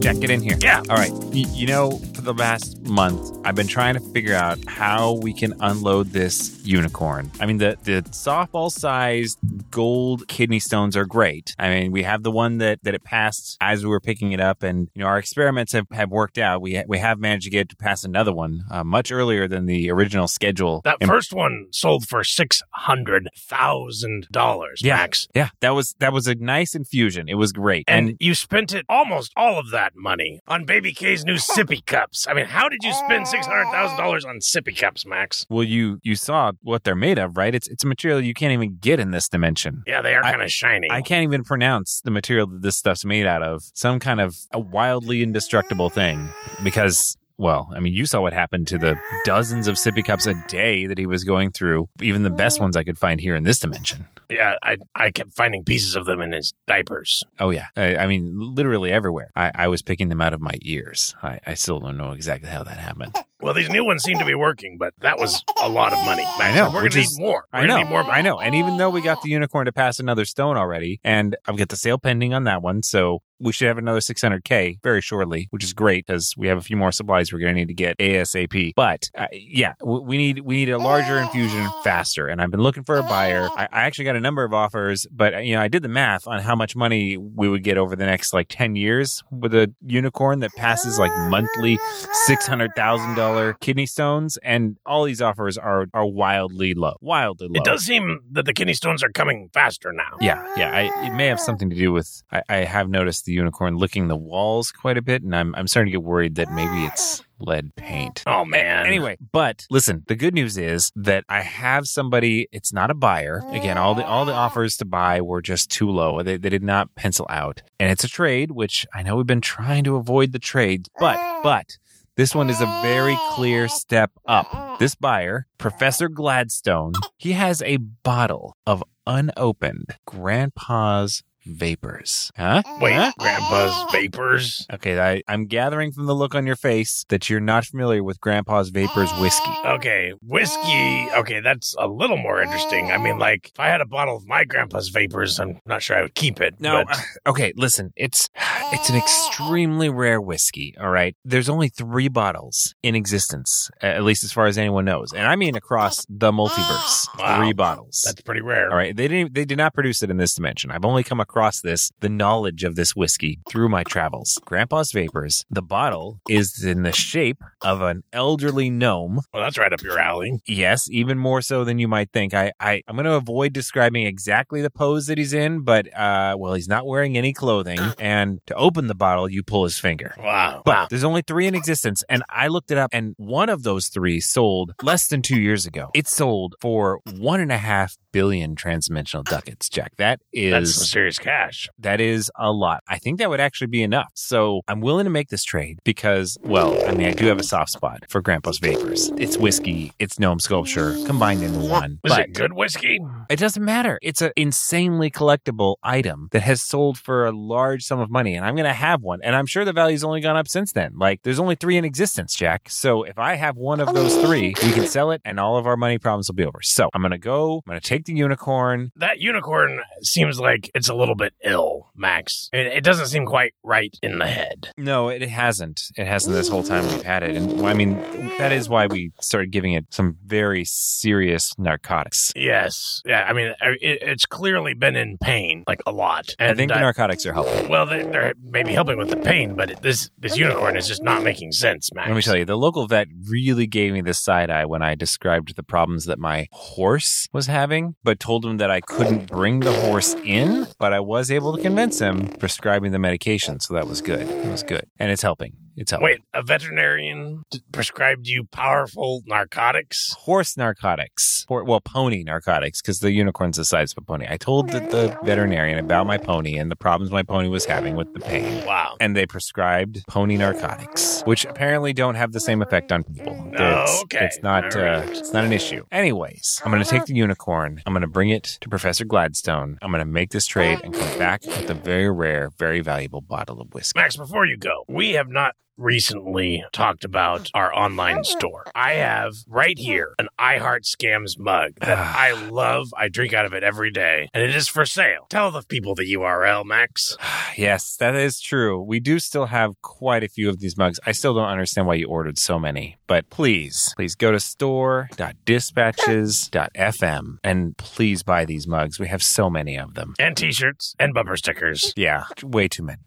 Jack, Jack, get in here. Yeah. All right. Y- you know, for the last month, I've been trying to figure out how we can unload this unicorn. I mean, the the softball sized gold kidney stones are great. I mean, we have the one that that it passed as we were picking it up, and you know, our experiments have, have worked out. We ha- we have managed to get it to pass another one uh, much earlier than the original schedule. That And- first one sold for six hundred thousand dollars, Yeah. Max. yeah, that was that was a nice infusion. It was great, And you spent it almost all of that money on Baby K's new sippy cups. I mean, how did you spend six hundred thousand dollars on sippy cups, Max? Well, you you saw what they're made of, right? It's it's a material you can't even get in this dimension. Yeah, they are kind of shiny. I can't even pronounce the material that this stuff's made out of. Some kind of a wildly indestructible thing. Because, well, I mean, you saw what happened to the dozens of sippy cups a day that he was going through, even the best ones I could find here in this dimension. yeah, I I kept finding pieces of them in his diapers. Oh, yeah. I, I mean, literally everywhere. I, I was picking them out of my ears. I, I still don't know exactly how that happened. Well, these new ones seem to be working, but that was a lot of money. I know, We're which gonna need more. We're I know, need more. I know. And even though we got the unicorn to pass another stone already, and I've got the sale pending on that one, so we should have another 600k very shortly, which is great because we have a few more supplies we're going to need to get ASAP. But uh, yeah, we need we need a larger infusion faster, and I've been looking for a buyer. I, I actually got a number of offers, but uh, you know I did the math on how much money we would get over the next like 10 years with a unicorn that passes like monthly six hundred thousand dollar kidney stones, and all these offers are are wildly low, wildly low. It does seem that the kidney stones are coming faster now. Yeah, yeah. I, it may have something to do with. I, I have noticed the unicorn licking the walls quite a bit, and I'm I'm starting to get worried that maybe ah. it's lead paint. Oh man. Anyway, but listen, the good news is that I have somebody. It's not a buyer. Again, all the all the ah. offers to buy were just too low. They they did not pencil out, and it's a trade, which I know we've been trying to avoid the trades, but ah. but. This one is a very clear step up. This buyer, Professor Gladstone, he has a bottle of unopened Grandpa's Vapors. Huh? Wait, Huh? Grandpa's uh, uh. vapors. Okay, I, I'm gathering from the look on your face that you're not familiar with Grandpa's Vapors uh, whiskey. Okay, whiskey. Okay, that's a little more interesting. I mean, like, if I had a bottle of my grandpa's vapors, I'm not sure I would keep it. No, but- okay, listen, it's it's an extremely rare whiskey, all right? There's only 3 bottles in existence, at least as far as anyone knows. And I mean across the multiverse. Wow. 3 bottles. that's pretty rare. All right, they didn't. They did not produce it in this dimension. I've only come across this, the knowledge of this whiskey, through my travels. Grandpa's Vapors. The bottle is in the shape of an elderly gnome. Well, that's right up your alley. Yes, even more so than you might think. I, I I'm going to avoid describing exactly the pose that he's in, but uh, well, he's not wearing any clothing, and to open the bottle, you pull his finger. Wow. But wow. there's only three in existence, and I looked it up, and one of those three sold less than two years ago. It sold for one and a half billion transdimensional ducats, Jack. That That's some serious cash. that is a lot. I think that would actually be enough. So I'm willing to make this trade because, well, I mean, I do have a soft spot for Grandpa's Vapors. It's whiskey, it's gnome sculpture combined into one. Is but it good whiskey? it doesn't matter. It's an insanely collectible item that has sold for a large sum of money, and I'm going to have one. And I'm sure the value's only gone up since then. Like, there's only three in existence, Jack. So if I have one of those three, we can sell it, and all of our money problems will be over. So I'm going to go. I'm going to take the unicorn. That unicorn seems like it's a little bit ill, Max. It, it doesn't seem quite right in the head. No, it hasn't. It hasn't this whole time we've had it. And I mean, that is why we started giving it some very serious narcotics. Yes. Yeah. I mean, it, it's clearly been in pain, like a lot. And I think the uh, narcotics are helping. well, they, they're maybe helping with the pain, but it, this this unicorn is just not making sense, Max. Let me tell you, the local vet really gave me the side eye when I described the problems that my horse was having, but told him that I couldn't bring the horse in, but I was able to convince him prescribing the medication. So that was good. It was good. And it's helping. It's helping. Wait, a veterinarian prescribed you powerful narcotics? Horse narcotics, or, well, pony narcotics, because the unicorn's the size of a pony. I told the, the veterinarian about my pony and the problems my pony was having with the pain. Wow. And they prescribed pony narcotics, which apparently don't have the same effect on people. Oh, It's, okay. it's not. All Uh, right. it's not an issue. Anyways, I'm going to take the unicorn. I'm going to bring it to Professor Gladstone. I'm going to make this trade and come back with a very rare, very valuable bottle of whiskey. Max, before you go, we have not recently talked about mm. our online store. I have right mm. here an I Heart Scams mug that I love. I drink out of it every day, and it is for sale. Tell the people the URL, Max. Yes, that is true. We do still have quite a few of these mugs. I still don't understand why you ordered so many, but please, please go to store.dispatches.fm and please buy these mugs. We have so many of them. And t shirts and bumper stickers. Yeah, way too many.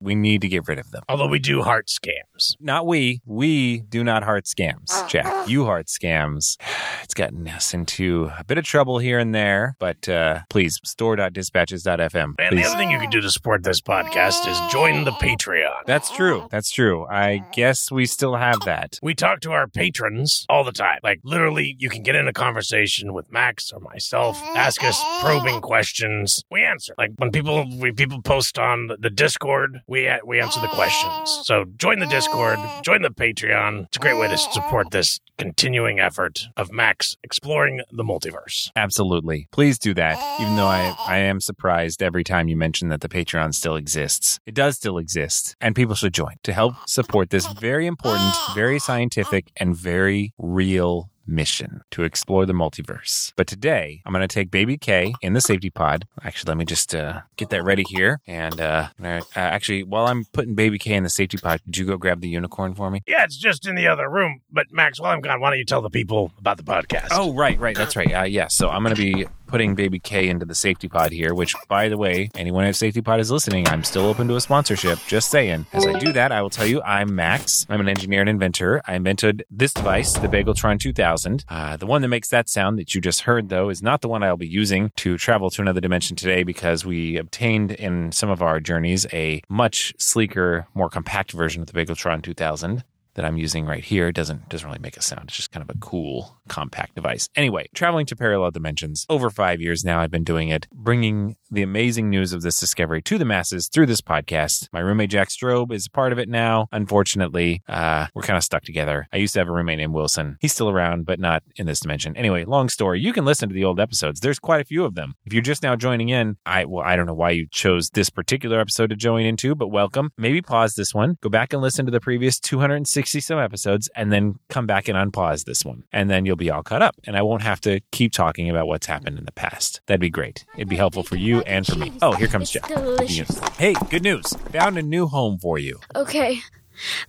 We need to get rid of them. Although we do heart scams. Not we. We do not heart scams, Jack. You heart scams. It's gotten us into a bit of trouble here and there, but uh, please, store.dispatches.fm. And the other thing you can do to support this podcast is join the Patreon. That's true. That's true. I guess we still have that. We talk to our patrons all the time. Like literally, you can get in a conversation with Max or myself, ask us probing questions. We answer. Like when people we people post on the- the Discord, we we answer the questions. Oh. So join the Discord, oh. join the Patreon. It's a great way to oh. support this continuing effort of Max exploring the multiverse. Absolutely. Please do that. Even though I, I am surprised every time you mention that the Patreon still exists. It does still exist, and people should join to help support this very important, very scientific, and very real mission to explore the multiverse. But today, I'm going to take baby K in the safety pod. Actually, let me just uh, get that ready here. And uh, uh, actually, while I'm putting baby K in the safety pod, could you go grab the unicorn for me? Yeah, it's just in the other room. But Max, while I'm gone, why don't you tell the people about the podcast? Oh, right, right. That's right. Uh, yeah. So I'm going to be putting baby K into the safety pod here, which, by the way, anyone at safety pod is listening, I'm still open to a sponsorship. Just saying. As I do that, I will tell you I'm Max. I'm an engineer and inventor. I invented this device, the Bageltron 2000. Uh, the one that makes that sound that you just heard, though, is not the one I'll be using to travel to another dimension today because we obtained in some of our journeys a much sleeker, more compact version of the Bageltron 2000 that I'm using right here doesn't doesn't really make a sound. It's just kind of a cool compact device. Anyway, traveling to parallel dimensions. Over 5 years now I've been doing it, bringing the amazing news of this discovery to the masses through this podcast. My roommate Jack Strobe is part of it now. Unfortunately, uh, we're kind of stuck together. I used to have a roommate named Wilson. He's still around, but not in this dimension. Anyway, long story. You can listen to the old episodes. There's quite a few of them. If you're just now joining in, I well, I don't know why you chose this particular episode to join into, but welcome. Maybe pause this one, go back and listen to the previous 260 some episodes, and then come back and unpause this one, and then you'll be all caught up, and I won't have to keep talking about what's happened in the past. That'd be great. It'd be helpful for you and for me. Oh, here comes Jack. Hey, good news! Found a new home for you. Okay,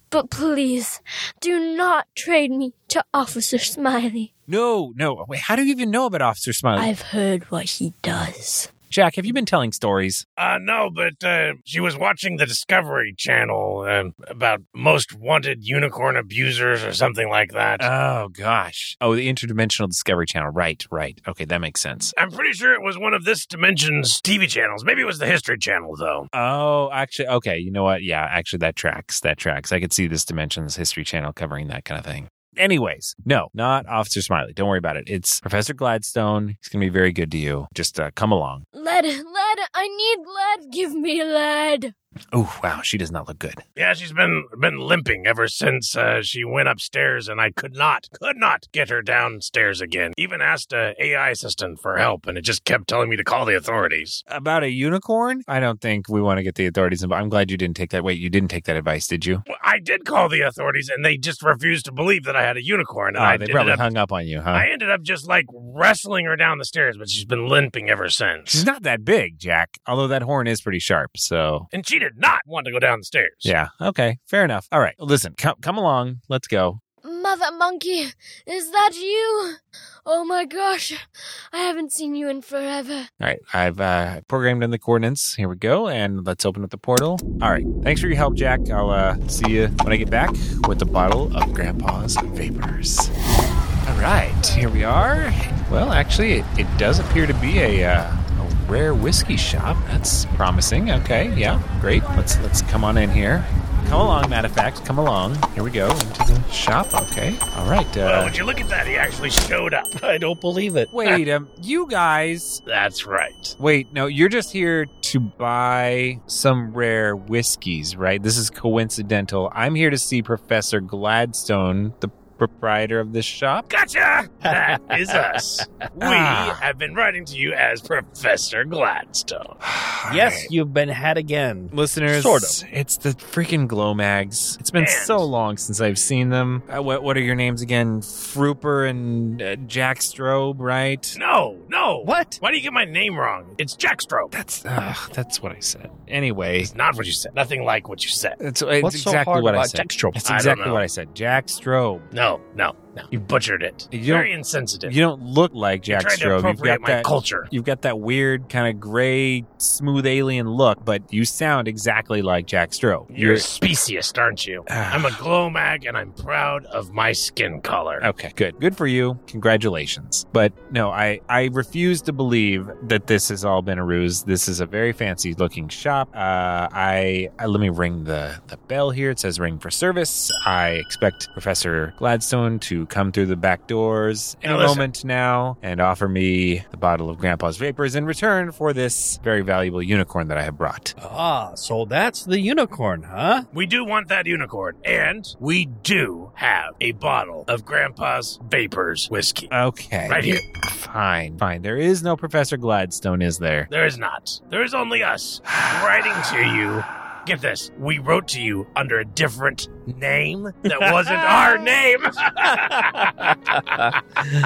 but please do not trade me to Officer Smiley. No, no. Wait, how do you even know about Officer Smiley? I've heard what he does. Jack, have you been telling stories? Uh, no, but uh, she was watching the Discovery Channel uh, about most wanted unicorn abusers or something like that. Oh gosh. Oh, the Interdimensional Discovery Channel. Right, right. Okay, that makes sense. I'm pretty sure it was one of this dimension's TV channels. Maybe it was the History Channel, though. Oh, actually, okay. You know what? Yeah, actually, that tracks. That tracks. I could see this Dimensions History Channel covering that kind of thing. Anyways, no, not Officer Smiley. Don't worry about it. It's Professor Gladstone. He's going to be very good to you. Just uh, come along. Lead, lead, I need lead. Give me lead. Oh, wow. She does not look good. Yeah, she's been been limping ever since uh, she went upstairs, and I could not, could not get her downstairs again. Even asked a AI assistant for help, and it just kept telling me to call the authorities. About a unicorn? I don't think we want to get the authorities involved. I'm glad you didn't take that. Wait, you didn't take that advice, did you? Well, I did call the authorities, and they just refused to believe that I had a unicorn. And Oh, I they ended probably up, hung up on you, huh? I ended up just like wrestling her down the stairs, but she's been limping ever since. She's not that big, Jack. Although that horn is pretty sharp, so and she did not want to go down the stairs. yeah. Okay, fair enough. All right, listen, come come along. Let's go. Mother Monkey, is that you? Oh my gosh, I haven't seen you in forever. All right, I've uh, programmed in the coordinates. Here we go, and let's open up the portal. All right, thanks for your help, Jack. I'll uh, see you when I get back with a bottle of Grandpa's Vapors. All right, here we are. Well, actually, it, it does appear to be a, uh, a rare whiskey shop. That's promising. Okay, yeah, great. Let's let's come on in here. Come along, matter of fact, come along. Here we go into the shop. Okay, all right. Well, Uh, would you look at that? He actually showed up. I don't believe it. wait, um, you guys. That's right. Wait, no, you're just here to buy some rare whiskeys, right? This is coincidental. I'm here to see Professor Gladstone, the proprietor of this shop. Gotcha! That is us. We Ah. have been writing to you as Professor Gladstone. Yes, you've been had again. Listeners, Sort of. It's the freaking glow mags. It's been And- so long since I've seen them. Uh, what what are your names again? Froopper and uh, Jack Strobe, right? No, no. What? Why do you get my name wrong? It's Jackstroke. That's uh, that's what I said. Anyway, It's not what you said. Nothing like what you said. it's, it's What's so exactly hard what I said. Jack Strobe? It's I don't exactly know. what I said. Jack Strobe. No, no, no. You butchered it. You Very insensitive. You don't look like Jack You're trying to Strobe. You've appropriate got my that. culture. You've got that weird kind of gray, smooth alien look, but you sound exactly like Jack Strobe. You're a speciest, aren't you? I'm a glow mag, and I'm proud of my skin color. Okay, good. Good for you. Congratulations. But no, I, I refuse to believe that this has all been a ruse. This is a very fancy looking shop. Uh, I, I let me ring the, the bell here. It says ring for service. I expect Professor Gladstone to come through the back doors any Now listen. moment now and offer me the bottle of Grandpa's Vapors in return for this very valuable unicorn that I have brought. Ah, so that's the unicorn, huh? We do want that unicorn, and we do have a bottle of Grandpa's Vapors whiskey. Okay. Right here. Fine. Fine. There is no Professor Gladstone, is there? There is not. There is only us writing to you. Get this. We wrote to you under a different name that wasn't our name.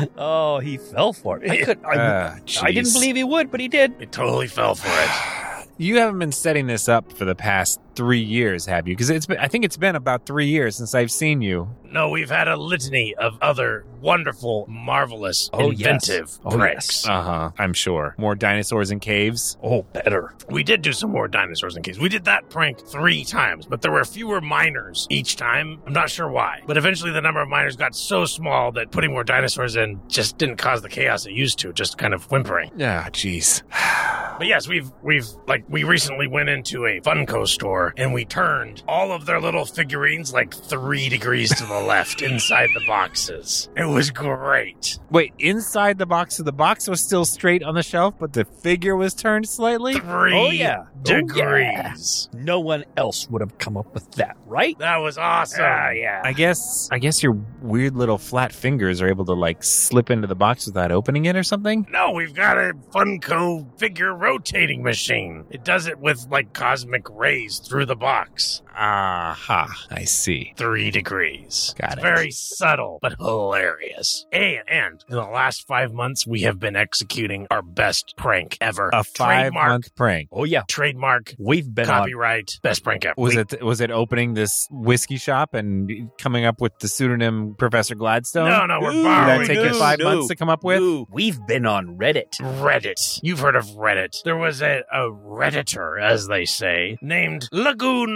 oh, he fell for it. I, could, I, Uh, I didn't believe he would, but he did. He totally fell for it. You haven't been setting this up for the past three years, have you? Because it's been, I think it's been about three years since I've seen you. No, we've had a litany of other wonderful, marvelous, Oh, yes. inventive Oh, pranks. yes. Uh huh. I'm sure. More dinosaurs in caves. Oh, better. We did do some more dinosaurs in caves. We did that prank three times, but there were fewer miners each time. I'm not sure why. But eventually the number of miners got so small that putting more dinosaurs in just didn't cause the chaos it used to, just kind of whimpering. Ah, jeez. But yes, we've we've like we recently went into a Funko store and we turned all of their little figurines like three degrees to the left inside the boxes. It was great. Wait, inside the box, so the box was still straight on the shelf, but the figure was turned slightly? Three Oh, yeah. Oh, degrees. No one else would have come up with that, right? That was awesome. Ah, yeah. I guess I guess your weird little flat fingers are able to like slip into the box without opening it or something. No, we've got a Funko figure rotating machine. It does it with like cosmic rays through the box. Aha, I see. Three degrees. Got It's it. Very subtle, but hilarious. And, and in the last five months, we have been executing our best prank ever. A five Trademark, month prank. Oh, yeah. trademark, We've been on. copyright, best prank ever. Was We- it was it opening this whiskey shop and coming up with the pseudonym Professor Gladstone? No, no, we're Ooh, Did borrowing. that take you no, five no. months to come up with? Ooh, we've been on Reddit. Reddit. You've heard of Reddit. There was a, a Redditor, as they say, named Lagoon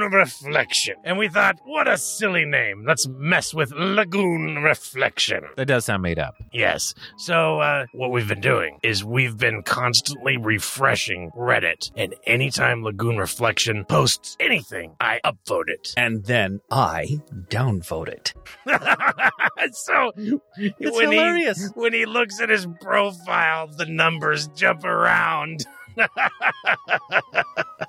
Reflection. And we thought, what a silly name. Let's mess with Lagoon Reflection. That does sound made up. Yes. So, uh, what we've been doing is we've been constantly refreshing Reddit. And anytime Lagoon Reflection posts anything, I upvote it. And then I downvote it. so, It's when he, hilarious. when he looks at his profile, the numbers jump around.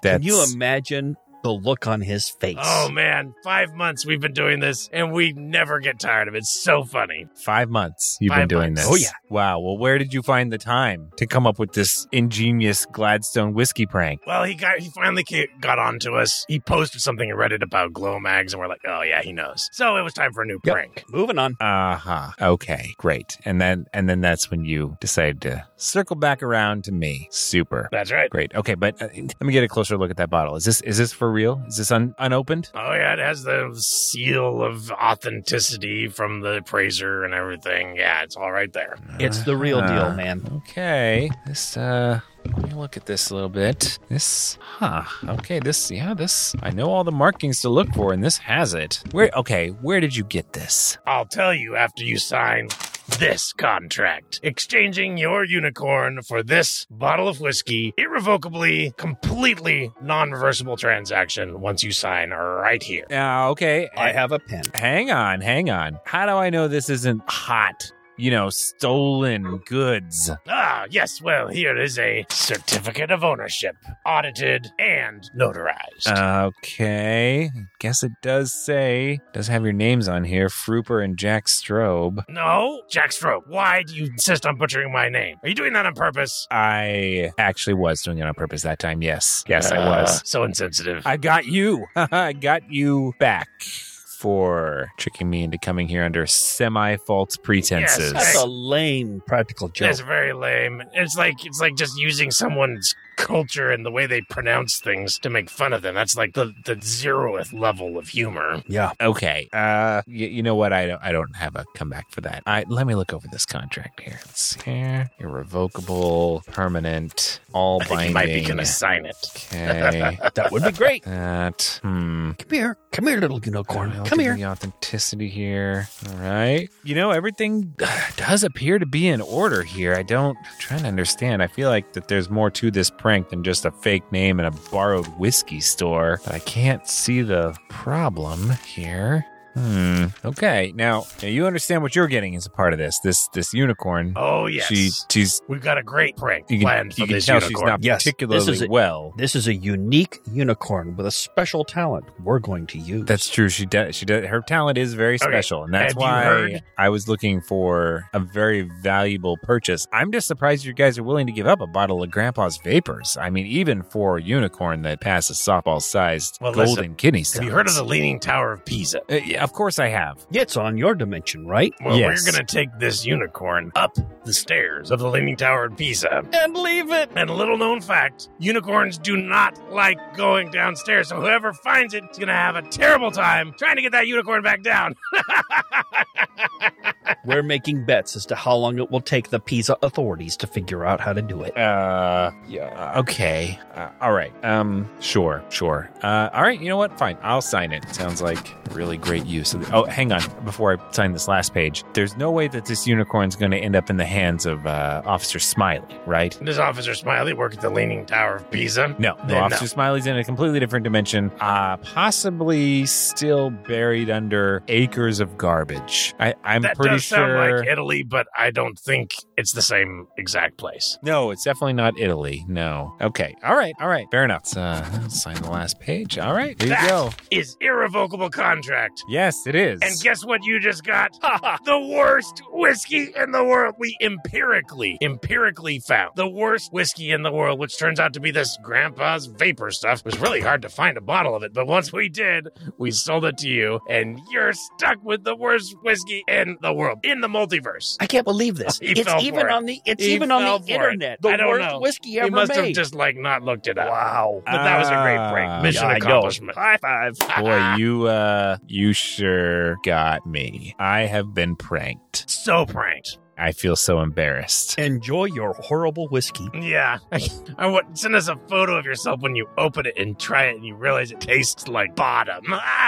Can you imagine the look on his face? Oh man, five months we've been doing this, and we never get tired of it. It's so funny. five months you've Five been doing months. this. Oh, yeah. Wow. Well, where did you find the time to come up with this ingenious Gladstone whiskey prank? Well, he got he finally ca- got on to us. He posted something in Reddit about glow mags, and we're like, oh yeah, he knows. So it was time for a new Yep. prank. Moving on. Uh huh. Okay. Great. And then and then that's when you decided to circle back around to me. Super. That's right. Great. Okay, but uh, let me get a closer look at that bottle. Is this is this for real? Is this un- unopened? Oh yeah, it has the seal of authenticity from the appraiser and everything. Yeah, it's all right there. It's the real Uh, deal, man. Okay. This uh let me look at this a little bit. This huh. Okay, this yeah, this I know all the markings to look for and this has it. Where okay, where did you get this? I'll tell you after you sign this contract. Exchanging your unicorn for this bottle of whiskey, irrevocably, completely non reversible transaction once you sign right here. Uh, okay. I have a pen. Hang on, hang on. How do I know this isn't hot you know, stolen goods. Ah, yes. Well, here is a certificate of ownership, audited and notarized. Okay. Guess it does say, does have your names on here Froopper and Jack Strobe. no, Jack Strobe. Why do you insist on butchering my name? Are you doing that on purpose? I actually was doing it on purpose that time. Yes. Yes, I Uh, was. So insensitive. I got you. I got you back for tricking me into coming here under semi false pretenses. Yes, That's a lame practical joke. It's very lame. It's like it's like just using someone's culture and the way they pronounce things to make fun of them. That's like the the zeroth level of humor. Yeah. Okay. Uh, y- you know what? I don't. I don't have a comeback for that. I let me look over this contract here. Let's see here. Irrevocable, permanent, all I think binding. you might be gonna sign it. Okay. That would be great. that. Hmm. Come here. Come here, little unicorn. I'll Come here. The authenticity here. All right. You know, everything does appear to be in order here. I don't. I'm trying to understand. I feel like that there's more to this prank than just a fake name in a borrowed whiskey store. But I can't see the problem here. Hmm. Okay. Now, now you understand what you're getting as a part of this. This this unicorn. Oh yes. She she's We've got a great prank you can, planned for you can this tell unicorn. she's not Yes, this particularly is a- well. This is a unique unicorn with a special talent we're going to use. That's true. She does. She does. Her talent is very Okay. special, and that's Have why I was looking for a very valuable purchase. I'm just surprised you guys are willing to give up a bottle of Grandpa's Vapors. I mean, even for a unicorn that passes softball-sized Well, golden listen, kidney Have you heard of the Leaning Tower of Pisa? Uh, yeah, of course I have. It's on your dimension, right? Well, Yes. we're going to take this unicorn up the stairs of the Leaning Tower of Pisa. And leave it. And a little known fact unicorns do not like going downstairs. So whoever finds it is going to have a terrible time trying to get that unicorn back down. We're making bets as to how long it will take the Pisa authorities to figure out how to do it. Uh, yeah. Okay. Uh, all right. Um, sure, sure. Uh, all right. You know what? Fine. I'll sign it. Sounds like really great use of the. Oh, hang on. Before I sign this last page, there's no way that this unicorn's going to end up in the hands of uh, Officer Smiley, right? Does Officer Smiley work at the Leaning Tower of Pisa? No, no. Then no. Officer Smiley's in a completely different dimension. Uh, possibly still buried under acres of garbage. I, I'm that pretty does sure. sound like Italy, but I don't think it's the same exact place. No, it's definitely not Italy. No. Okay. All right. All right. Fair enough. Let's, uh, sign the last page. All right. There you go. is irrevocable contract. Yes, it is. And guess what you just got? the worst whiskey in the world. We empirically, empirically found the worst whiskey in the world, which turns out to be this grandpa's vapor stuff. It was really hard to find a bottle of it, but once we did, we sold it to you, and you're stuck with the worst whiskey in the world, in the multiverse. I can't believe this. He it's fell for even it. on the it's He even on the for it. internet. The I don't worst know. whiskey ever He must have just like not looked it up. wow. But that was a great Ah, prank. Mission Yeah, accomplishment. High five. Boy, you uh you sure got me. I have been pranked. So pranked. I feel so embarrassed. Enjoy your horrible whiskey. Yeah. I want send us a photo of yourself when you open it and try it and you realize it tastes like bottom.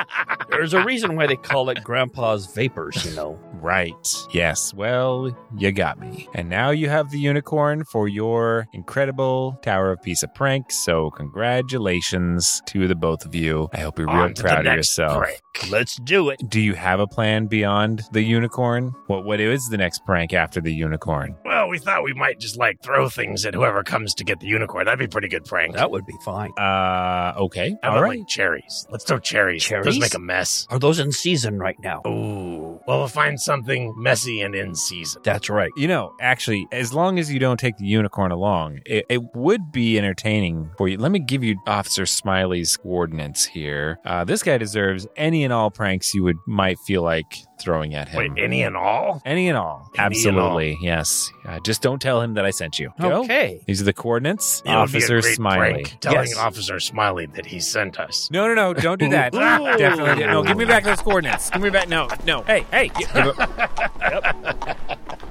There's a reason why they call it Grandpa's Vapors, you know. Right. Yes. Well, you got me. And now you have the unicorn for your incredible Tower of Pisa prank. So congratulations to the both of you. I hope you're real On to the proud of next yourself. prank. Let's do it. Do you have a plan beyond the unicorn? What what is the next prank after the unicorn? Well, we thought we might just like throw things at whoever comes to get the unicorn. That'd be a pretty good prank. That would be fine. Uh okay. How All about right. like cherries? Let's throw cherries. Cherries? Those make a mess. Are those in season right now? Ooh. Well, we'll find something messy and in season. That's right. You know, actually, as long as you don't take the unicorn along, it, it would be entertaining for you. Let me give you Officer Smiley's coordinates here. Uh, this guy deserves any and all pranks you would might feel like throwing at him. Wait, any and all? Any and all. Any and Absolutely. Yes. Uh, just don't tell him that I sent you. Go. Okay. These are the coordinates. It would be a Officer great Smiley. prank telling Yes. Officer Smiley that he sent us. No, no, no! Don't do that. Ooh. Definitely, no. Give me back those coordinates. Give me back. No, no. Hey, hey.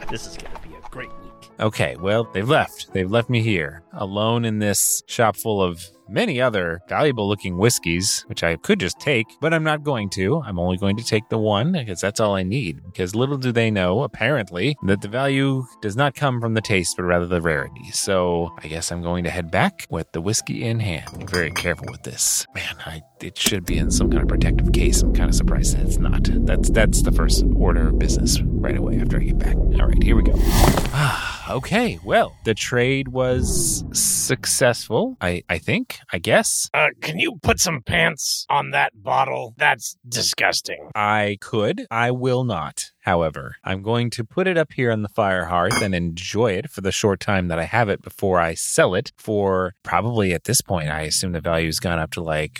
This is going to be a great week. Okay, well, they've left. They've left me here, alone in this shop full of many other valuable looking whiskeys, which I could just take, but I'm not going to. I'm only going to take the one because that's all I need. Because little do they know, apparently, that the value does not come from the taste, but rather the rarity. So I guess I'm going to head back with the whiskey in hand. Be very careful with this. Man, I it should be in some kind of protective case. I'm kind of surprised that it's not. That's that's the first order of business right away after I get back. All right, here we go. Ah, okay. Well, the trade was successful. I I think. I guess. Uh, can you put some pants on that bottle? That's disgusting. I could. I will not. However, I'm going to put it up here on the fire hearth and enjoy it for the short time that I have it before I sell it for probably at this point, I assume the value's gone up to like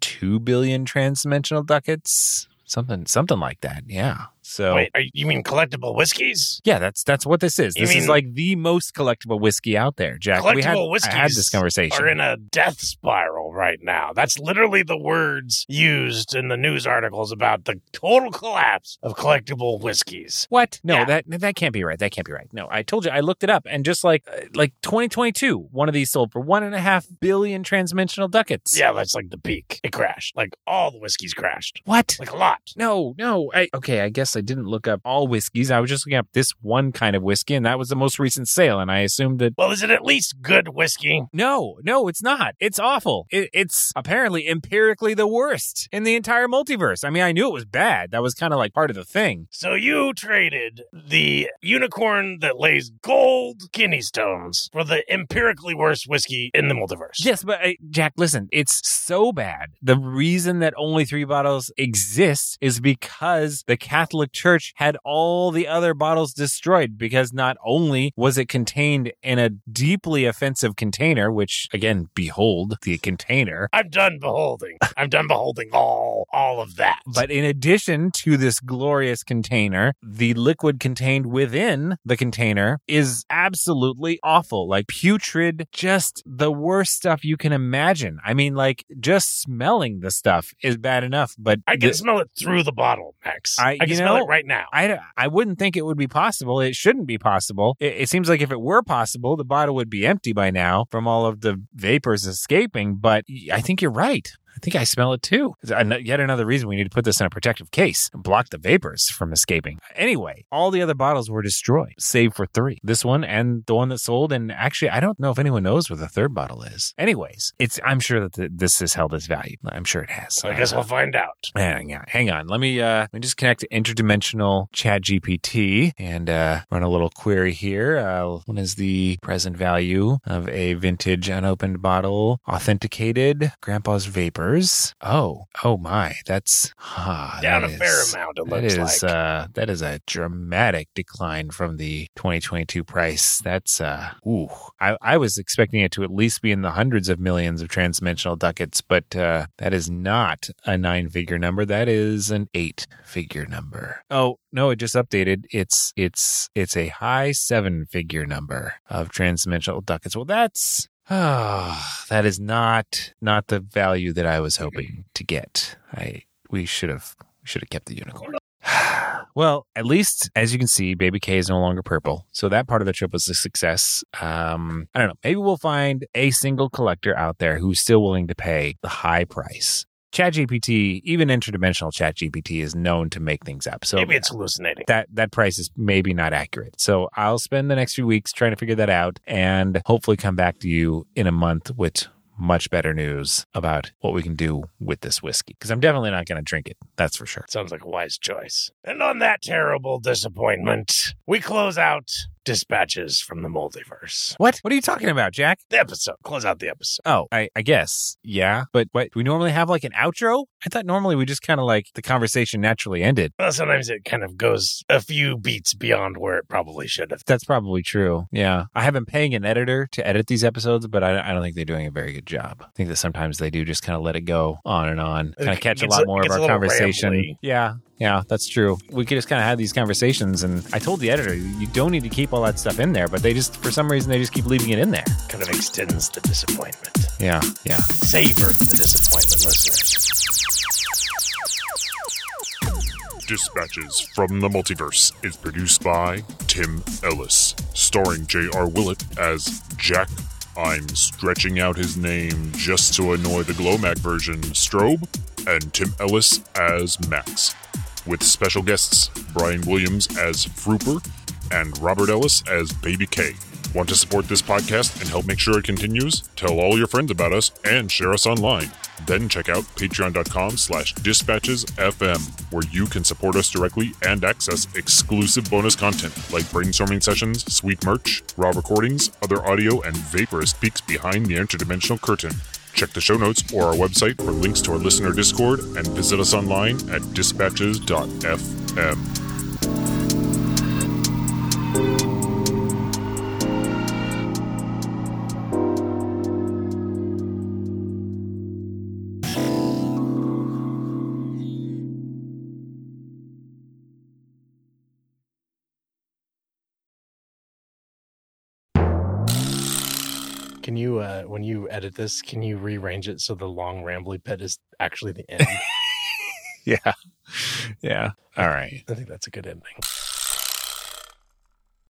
2 billion transdimensional ducats. Something something like that. Yeah. So Wait, are, you mean collectible whiskeys? yeah, that's that's what this is. You This is like the most collectible whiskey out there, Jack. we had, whiskeys I had this conversation. are in a death spiral right now. That's literally the words used in the news articles about the total collapse of collectible whiskeys. What? No, Yeah. that that can't be right. That can't be right. No, I told you. I looked it up, and just like uh, like 2022, one of these sold for one and a half billion transdimensional ducats. Yeah, that's like the peak. It crashed. Like all the whiskeys crashed. What? Like a lot. No, no. I, okay, I guess I didn't look up all whiskeys. I was just looking up this one kind of whiskey, and that was the most recent sale. And I assumed that. Well, is it at least good whiskey? No, no, it's not. It's awful. It, it's apparently empirically the worst in the entire multiverse. I mean, I knew it was bad. That was kind of like part of the thing. So you traded the unicorn that lays gold kidney stones for the empirically worst whiskey in the multiverse. Yes, but uh, Jack, listen, it's so bad. The reason that only three bottles exist is because the Catholic Church had all the other bottles destroyed because not only was it contained in a deeply offensive container, which again, behold the container. I'm done beholding. I'm done beholding all all of that. But in addition to this glorious container, the liquid contained within the container is absolutely awful. Like putrid, just the worst stuff you can imagine. I mean, like just smelling the stuff is bad enough, but I can the- smell it through the bottle, Max. I- can you smell it right now. I, I wouldn't think it would be possible. It shouldn't be possible. It, it seems like if it were possible, the bottle would be empty by now from all of the vapors escaping. But I think you're right. I think I smell it too. Yet another reason we need to put this in a protective case and block the vapors from escaping. Anyway, all the other bottles were destroyed, save for three. This one and the one that sold. And actually, I don't know if anyone knows where the third bottle is. Anyways, it's I'm sure that the, this has held its value. I'm sure it has. I guess Uh, we'll find out. Hang on, hang on. Let me uh let me just connect to interdimensional ChatGPT and uh run a little query here. Uh what is the present value of a vintage unopened bottle authenticated grandpa's Oh, oh my. That's ah, down that a is, fair amount. It looks is, like uh, that is a dramatic decline from the 2022 price. That's uh ooh. I, I was expecting it to at least be in the hundreds of millions of transdimensional ducats, but uh that is not a nine figure number. That is an eight figure number. Oh, no, it just updated. It's it's it's a high seven figure number of transdimensional ducats. Well, that's Ah, that is not not the value that I was hoping to get. I we should have we should have kept the unicorn. well, at least as you can see, Baby K is no longer purple, so that part of the trip was a success. Um, I don't know. Maybe we'll find a single collector out there who's still willing to pay the high price. ChatGPT, even interdimensional ChatGPT, is known to make things up. So Maybe it's hallucinating. that that price is maybe not accurate. So I'll spend the next few weeks trying to figure that out and hopefully come back to you in a month with much better news about what we can do with this whiskey because I'm definitely not going to drink it. That's for sure. Sounds like a wise choice. And on that terrible disappointment, we close out dispatches from the multiverse. What? What are you talking about, Jack? The episode. Close out the episode. Oh, I, I guess. Yeah. But what? Do we normally have like an outro? I thought normally we just kind of like the conversation naturally ended. Well, sometimes it kind of goes a few beats beyond where it probably should have. That's probably true. Yeah. I have been paying an editor to edit these episodes, but I, I don't think they're doing a very good job. I think that sometimes they do just kind of let it go on and on, kind of catch a lot more of our conversation. rambly. Yeah. Yeah, that's true. We could just kind of have these conversations, and I told the editor, you don't need to keep all that stuff in there, but they just, for some reason, they just keep leaving it in there. Kind of extends the disappointment. Yeah, yeah. Savor the disappointment, listener. Dispatches from the Multiverse is produced by Tim Ellis, starring J.R. Willett as Jack I'm stretching out his name just to annoy the Glowmac version, Strobe, and Tim Ellis as Max. With special guests Brian Williams as Froopper and Robert Ellis as Baby K. Want to support this podcast and help make sure it continues? Tell all your friends about us and share us online. Then check out patreon.com slash dispatchesfm, where you can support us directly and access exclusive bonus content like brainstorming sessions, sweet merch, raw recordings, other audio, and vaporous peeks behind the interdimensional curtain. Check the show notes or our website for links to our listener Discord and visit us online at dispatches.fm. when you edit this, can you rearrange it so the long rambly bit is actually the end? Yeah. Yeah. All right. I think that's a good ending.